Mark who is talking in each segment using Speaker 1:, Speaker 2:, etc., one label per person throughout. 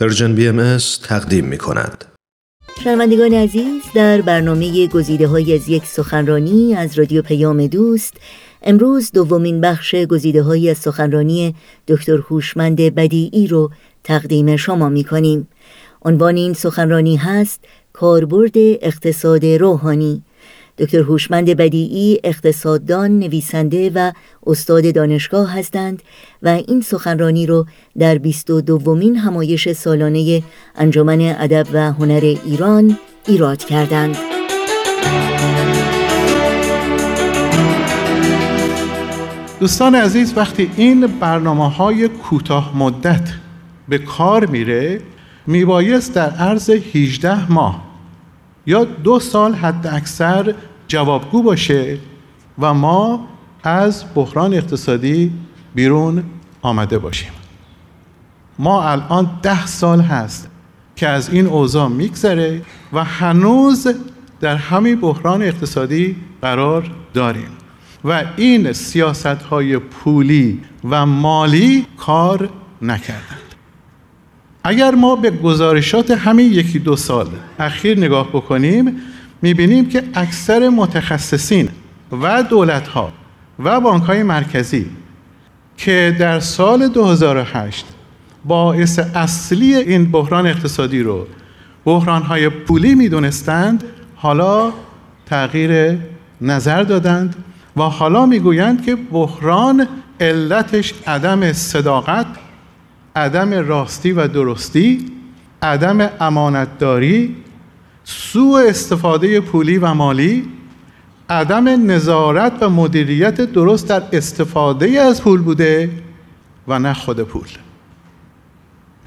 Speaker 1: Persian BMS تقدیم می کند.
Speaker 2: شنوندگان عزیز در برنامه گزیده های از یک سخنرانی از رادیو پیام دوست امروز دومین بخش گزیده های از سخنرانی دکتر هوشمند بدیعی رو تقدیم شما می کنیم. عنوان این سخنرانی هست کاربرد اقتصاد روحانی دکتر هوشمند بدیعی اقتصاددان نویسنده و استاد دانشگاه هستند و این سخنرانی رو در بیست و دومین همایش سالانه انجمن ادب و هنر ایران ایراد کردند.
Speaker 3: دوستان عزیز وقتی این برنامه های کوتاه مدت به کار میره میبایست در عرض 18 ماه یا دو سال حد اکثر جوابگو باشه و ما از بحران اقتصادی بیرون آمده باشیم. ما الان ده سال هست که از این اوضاع میگذره و هنوز در همین بحران اقتصادی قرار داریم و این سیاست های پولی و مالی کار نکردند اگر ما به گزارشات همین یکی دو سال اخیر نگاه بکنیم می‌بینیم که اکثر متخصصین و دولت ها و بانک های مرکزی که در سال 2008 باعث اصلی این بحران اقتصادی رو بحران های پولی می‌دونستند حالا تغییر نظر دادند و حالا می‌گویند که بحران علتش عدم صداقت عدم راستی و درستی عدم امانتداری سوء استفاده پولی و مالی عدم نظارت و مدیریت درست در استفاده از پول بوده و نه خود پول.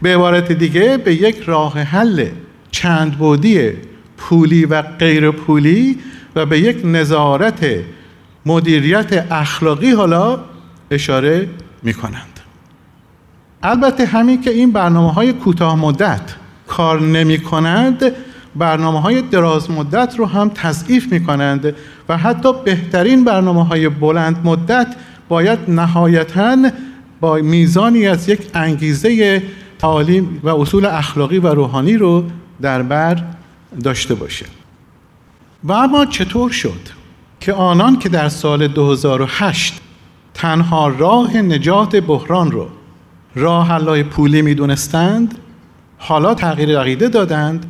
Speaker 3: به عبارت دیگه به یک راه حل چند بودی پولی و غیر پولی و به یک نظارت مدیریت اخلاقی حالا اشاره می کنند البته همین که این برنامه های کوتاه مدت کار نمی کنند برنامه های دراز مدت رو هم تضعیف می کنند و حتی بهترین برنامه های بلند مدت باید نهایتا با میزانی از یک انگیزه تعالیم و اصول اخلاقی و روحانی رو در بر داشته باشه. و اما چطور شد که آنان که در سال 2008 تنها راه نجات بحران رو راه پولی می‌دونستند حالا تغییر عقیده دادند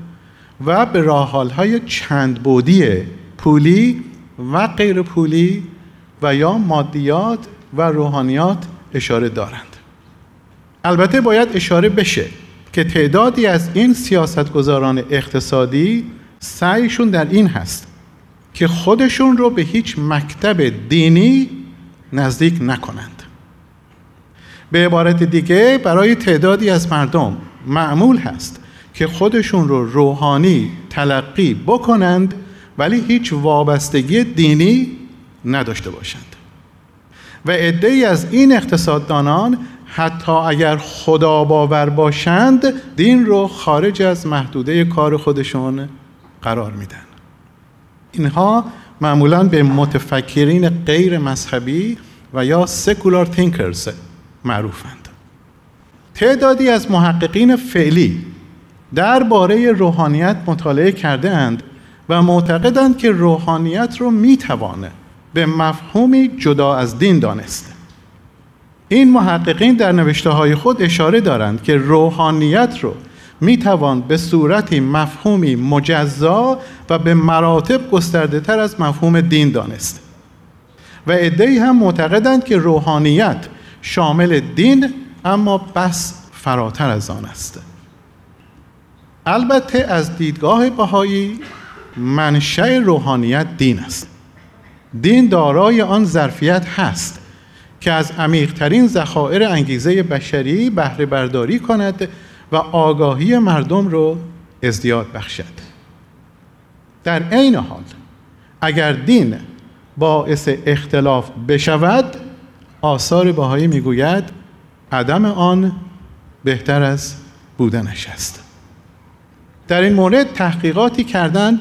Speaker 3: و به راه های چند بودی پولی و غیر پولی و یا مادیات و روحانیات اشاره دارند. البته باید اشاره بشه که تعدادی از این سیاستگزاران اقتصادی سعیشون در این هست که خودشون رو به هیچ مکتب دینی نزدیک نکنند. به عبارت دیگه برای تعدادی از مردم معمول هست که خودشون رو روحانی تلقی بکنند ولی هیچ وابستگی دینی نداشته باشند. و عدهای از این اقتصاددانان حتی اگر خدا باور باشند دین رو خارج از محدوده کار خودشون قرار میدن. اینها معمولا به متفکرین غیر مذهبی و یا سکولار تینکرز معروفند. تعدادی از محققین فعلی درباره روحانیت مطالعه کرده اند و معتقدند که روحانیت رو می‌توانه به مفهومی جدا از دین دانست. این محققین در نوشته های خود اشاره دارند که روحانیت رو می‌توان به صورتی مفهومی مجزا و به مراتب گسترده تر از مفهوم دین دانست. و ادهی هم معتقدند که روحانیت شامل دین اما بس فراتر از آن است. البته از دیدگاه بهایی منشأ روحانیت دین است. دین دارای آن ظرفیت هست که از عمیقترین ذخایر انگیزه بشری بهره برداری کند و آگاهی مردم رو ازدیاد بخشد. در عین حال اگر دین باعث اختلاف بشود آثار باهایی می‌گوید عدم آن بهتر از بودنش است. در این مورد تحقیقاتی کردند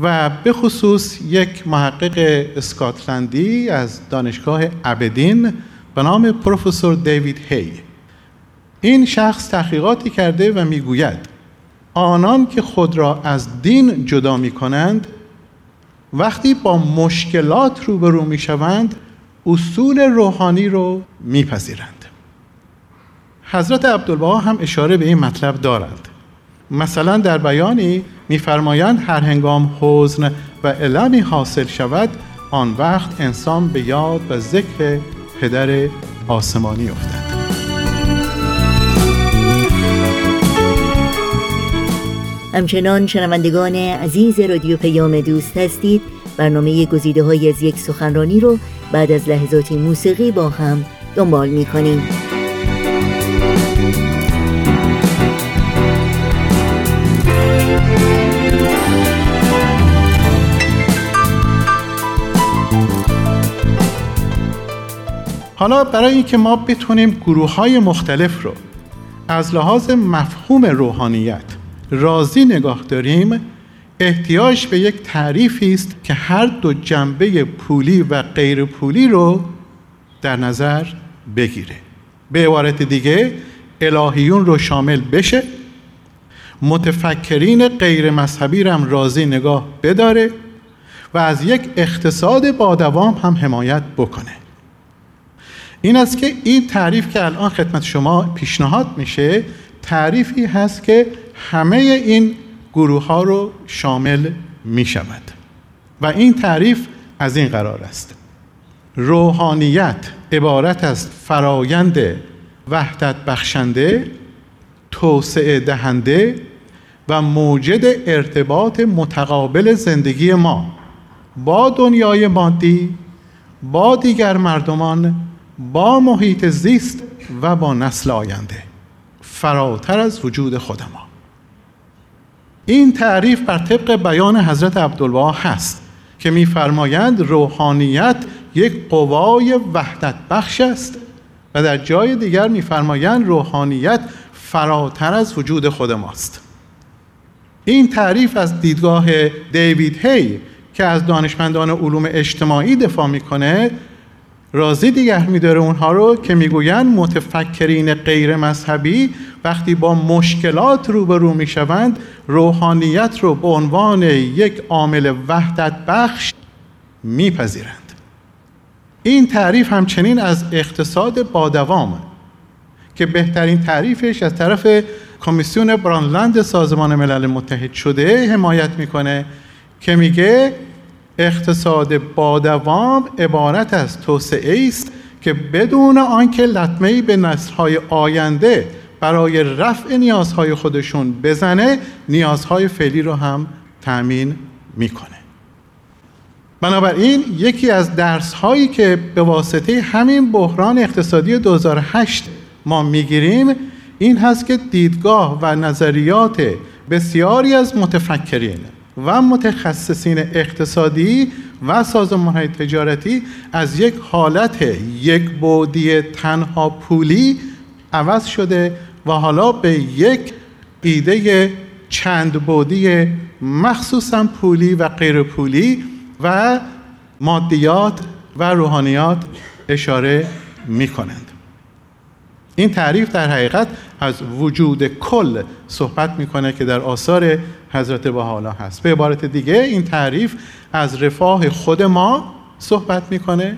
Speaker 3: و به خصوص یک محقق اسکاتلندی از دانشگاه ابدین به نام پروفسور دیوید هی. این شخص تحقیقاتی کرده و می‌گوید آنان که خود را از دین جدا می کنند وقتی با مشکلات روبرو می شوند اصول روحانی رو میپذیرند. حضرت عبدالبها هم اشاره به این مطلب دارند. مثلا در بیانی میفرمایند هر هنگام حزن و علمی حاصل شود آن وقت انسان به یاد و ذکر پدر آسمانی افتد.
Speaker 2: همچنان شنوندگان عزیز رادیو پیام دوست هستید برنامه گزیده های از یک سخنرانی رو بعد از لحظاتی موسیقی با هم دنبال می کنیم.
Speaker 3: حالا برای اینکه ما بتونیم گروه های مختلف رو از لحاظ مفهوم روحانیت راضی نگاه داریم احتیاج به یک تعریفی است که هر دو جنبه پولی و غیر پولی رو در نظر بگیره. به عبارت دیگه الهیون رو شامل بشه. متفکرین غیر مذهبی هم راضی نگاه بداره و از یک اقتصاد با دوام هم حمایت بکنه. این است که این تعریف که الان خدمت شما پیشنهاد میشه تعریفی هست که همه این گروه ها رو شامل می شود و این تعریف از این قرار است. روحانیت عبارت است فرایند وحدت بخشنده توسعه دهنده و موجد ارتباط متقابل زندگی ما با دنیای مادی با دیگر مردمان با محیط زیست و با نسل آینده. فراتر از وجود خود ما. این تعریف بر طبق بیان حضرت عبدالبها هست که میفرمایند روحانیت یک قوای وحدت بخش است و در جای دیگر میفرمایند روحانیت فراتر از وجود خود ماست. این تعریف از دیدگاه دیوید هی که از دانشمندان علوم اجتماعی دفاع می‌کنه راضی دیگر میداره اونها رو که می‌گویند متفکرین غیر مذهبی وقتی با مشکلات روبرو می‌شوند روحانیت رو به عنوان یک عامل وحدت بخش میپذیرند. این تعریف همچنین از اقتصاد با دوام که بهترین تعریفش از طرف کمیسیون برانلند سازمان ملل متحد شده حمایت می‌کنه که میگه اقتصاد با دوام عبارت از توسعه است که بدون آنکه لطمه به نسل‌های آینده برای رفع نیازهای خودشون بزنه نیازهای فعلی رو هم تأمین می‌کنه. بنابراین یکی از درس هایی که به واسطه همین بحران اقتصادی 2008 ما می‌گیریم این هست که دیدگاه و نظریات بسیاری از متفکرین و متخصصین اقتصادی و سازمان های تجارتی از یک حالت یک بودی تنها پولی عوض شده و حالا به یک ایده چند بودی مخصوصا پولی و غیر پولی و مادیات و روحانیات اشاره می کنند این تعریف در حقیقت از وجود کل صحبت می‌کنه که در آثار حضرت بحالا هست. به عبارت دیگه این تعریف از رفاه خود ما صحبت می‌کنه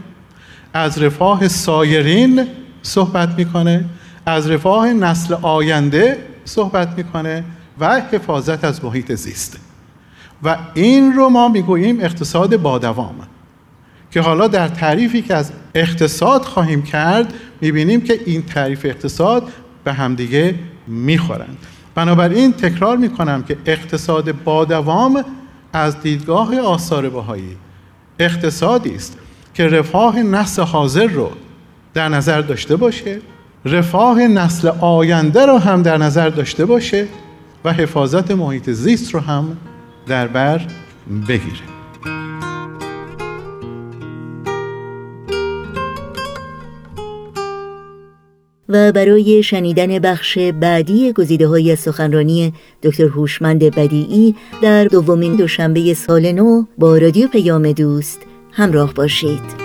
Speaker 3: از رفاه سایرین صحبت می‌کنه از رفاه نسل آینده صحبت می‌کنه و حفاظت از محیط زیست. و این رو ما می‌گوییم اقتصاد با دوام که حالا در تعریفی که از اقتصاد خواهیم کرد می‌بینیم که این تعریف اقتصاد به همدیگه می‌خورند. بنابراین تکرار می‌کنم که اقتصاد با دوام از دیدگاه آثار بهایی اقتصادی است که رفاه نسل حاضر رو در نظر داشته باشه رفاه نسل آینده رو هم در نظر داشته باشه و حفاظت محیط زیست رو هم در بر بگیره.
Speaker 2: و برای شنیدن بخش بعدی گزیده های سخنرانی دکتر هوشمند بدیعی در دومین دوشنبه سال نو با رادیو پیام دوست همراه باشید.